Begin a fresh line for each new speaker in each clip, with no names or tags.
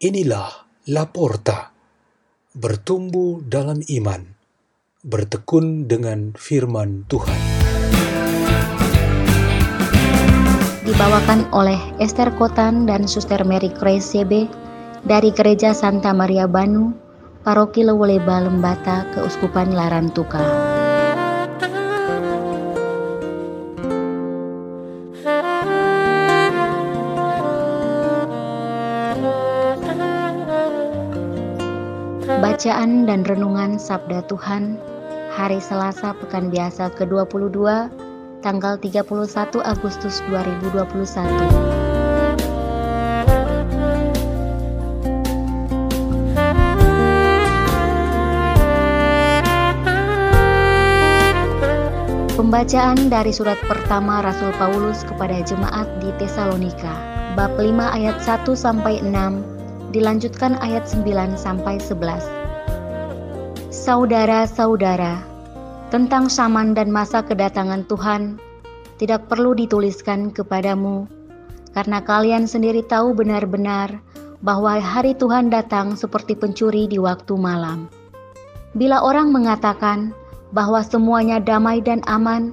Inilah Laporta, bertumbuh dalam iman, bertekun dengan firman Tuhan.
Dibawakan oleh Esther Kotan dan Suster Mary Grace dari Gereja Santa Maria Banu, Paroki Lewoleba Lembata, Keuskupan Larantuka. Bacaan dan Renungan Sabda Tuhan Hari Selasa Pekan Biasa ke-22 tanggal 31 Agustus 2021 Pembacaan dari surat pertama Rasul Paulus kepada jemaat di Tesalonika, bab 5 ayat 1 sampai 6 dilanjutkan ayat 9 sampai 11. Saudara-saudara, tentang zaman dan masa kedatangan Tuhan tidak perlu dituliskan kepadamu karena kalian sendiri tahu benar-benar bahwa hari Tuhan datang seperti pencuri di waktu malam. Bila orang mengatakan bahwa semuanya damai dan aman,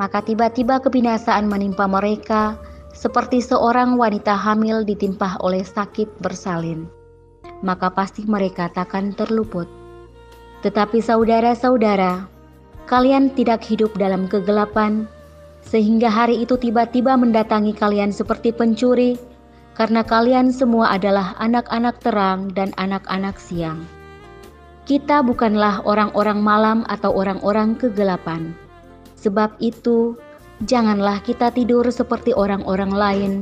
maka tiba-tiba kebinasaan menimpa mereka seperti seorang wanita hamil ditimpah oleh sakit bersalin, maka pasti mereka takkan terluput. Tetapi saudara-saudara, kalian tidak hidup dalam kegelapan, sehingga hari itu tiba-tiba mendatangi kalian seperti pencuri, karena kalian semua adalah anak-anak terang dan anak-anak siang. Kita bukanlah orang-orang malam atau orang-orang kegelapan. Sebab itu, Janganlah kita tidur seperti orang-orang lain,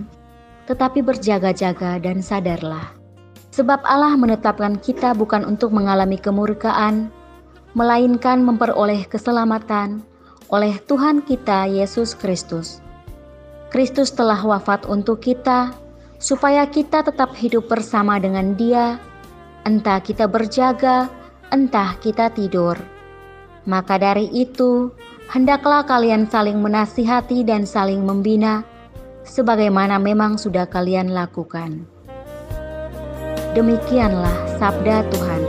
tetapi berjaga-jaga dan sadarlah. Sebab Allah menetapkan kita bukan untuk mengalami kemurkaan, melainkan memperoleh keselamatan oleh Tuhan kita Yesus Kristus. Kristus telah wafat untuk kita, supaya kita tetap hidup bersama dengan Dia, entah kita berjaga, entah kita tidur. Maka dari itu, hendaklah kalian saling menasihati dan saling membina, sebagaimana memang sudah kalian lakukan. Demikianlah sabda Tuhan.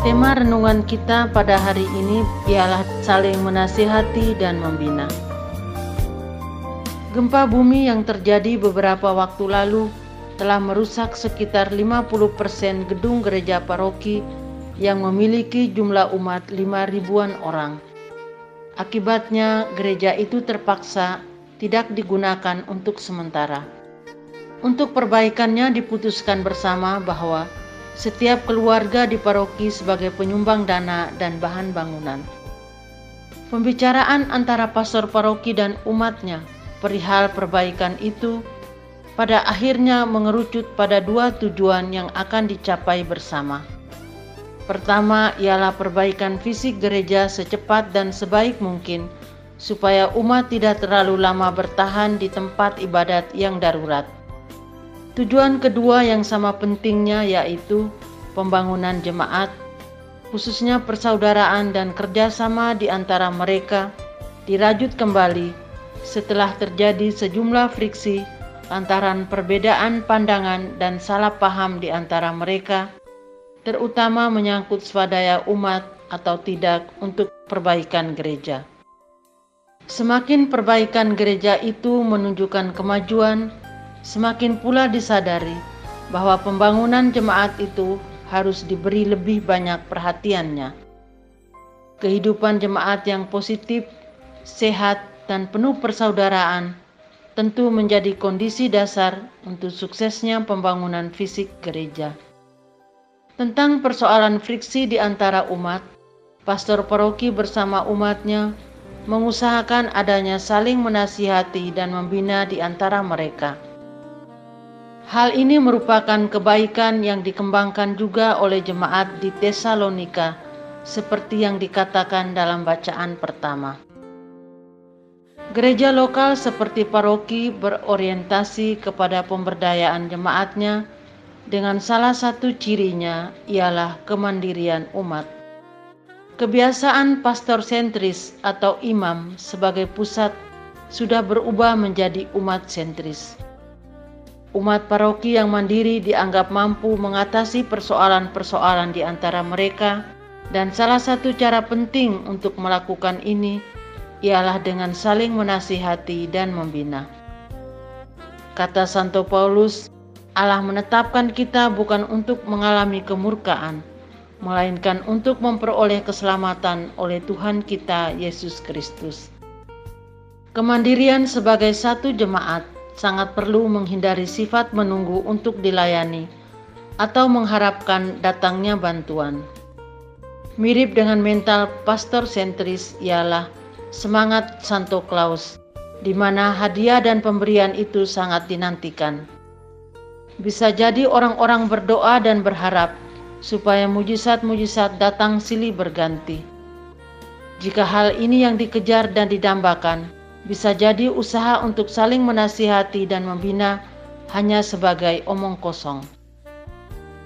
Tema renungan kita pada hari ini ialah saling menasihati dan membina. Gempa bumi yang terjadi beberapa waktu lalu telah merusak sekitar 50% gedung gereja paroki yang memiliki jumlah umat 5 ribuan orang. Akibatnya gereja itu terpaksa tidak digunakan untuk sementara. Untuk perbaikannya diputuskan bersama bahwa setiap keluarga di paroki sebagai penyumbang dana dan bahan bangunan. Pembicaraan antara pastor paroki dan umatnya perihal perbaikan itu pada akhirnya mengerucut pada dua tujuan yang akan dicapai bersama. Pertama ialah perbaikan fisik gereja secepat dan sebaik mungkin supaya umat tidak terlalu lama bertahan di tempat ibadat yang darurat. Tujuan kedua yang sama pentingnya yaitu pembangunan jemaat, khususnya persaudaraan dan kerjasama di antara mereka, dirajut kembali setelah terjadi sejumlah friksi lantaran perbedaan pandangan dan salah paham di antara mereka, terutama menyangkut swadaya umat atau tidak untuk perbaikan gereja. Semakin perbaikan gereja itu menunjukkan kemajuan, Semakin pula disadari bahwa pembangunan jemaat itu harus diberi lebih banyak perhatiannya. Kehidupan jemaat yang positif, sehat, dan penuh persaudaraan tentu menjadi kondisi dasar untuk suksesnya pembangunan fisik gereja. Tentang persoalan friksi di antara umat, pastor paroki bersama umatnya mengusahakan adanya saling menasihati dan membina di antara mereka. Hal ini merupakan kebaikan yang dikembangkan juga oleh jemaat di Tesalonika, seperti yang dikatakan dalam bacaan pertama. Gereja lokal seperti paroki berorientasi kepada pemberdayaan jemaatnya dengan salah satu cirinya ialah kemandirian umat. Kebiasaan pastor sentris atau imam sebagai pusat sudah berubah menjadi umat sentris. Umat paroki yang mandiri dianggap mampu mengatasi persoalan-persoalan di antara mereka, dan salah satu cara penting untuk melakukan ini ialah dengan saling menasihati dan membina. Kata Santo Paulus, Allah menetapkan kita bukan untuk mengalami kemurkaan, melainkan untuk memperoleh keselamatan oleh Tuhan kita Yesus Kristus. Kemandirian sebagai satu jemaat sangat perlu menghindari sifat menunggu untuk dilayani atau mengharapkan datangnya bantuan. Mirip dengan mental pastor sentris ialah semangat Santo Claus, di mana hadiah dan pemberian itu sangat dinantikan. Bisa jadi orang-orang berdoa dan berharap supaya mujizat-mujizat datang silih berganti. Jika hal ini yang dikejar dan didambakan, bisa jadi usaha untuk saling menasihati dan membina hanya sebagai omong kosong.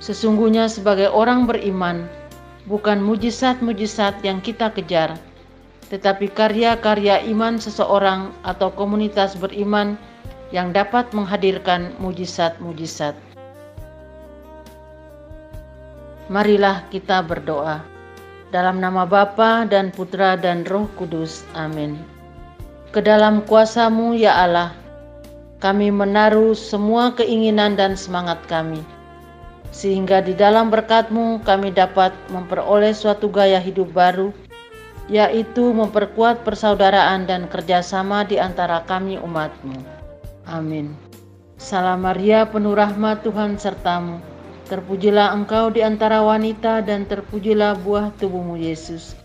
Sesungguhnya, sebagai orang beriman, bukan mujizat-mujizat yang kita kejar, tetapi karya-karya iman seseorang atau komunitas beriman yang dapat menghadirkan mujizat-mujizat. Marilah kita berdoa. Dalam nama Bapa dan Putra dan Roh Kudus. Amin. Ke dalam kuasamu ya Allah, kami menaruh semua keinginan dan semangat kami, sehingga di dalam berkatmu kami dapat memperoleh suatu gaya hidup baru, yaitu memperkuat persaudaraan dan kerjasama di antara kami umatmu. Amin. Salam Maria penuh rahmat Tuhan sertamu, terpujilah engkau di antara wanita dan terpujilah buah tubuhmu Yesus.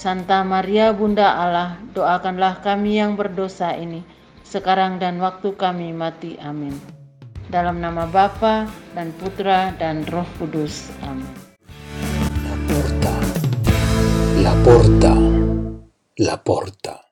Santa Maria Bunda Allah, doakanlah kami yang berdosa ini, sekarang dan waktu kami mati. Amin. Dalam nama Bapa dan Putra dan Roh Kudus. Amin.
La porta, la porta.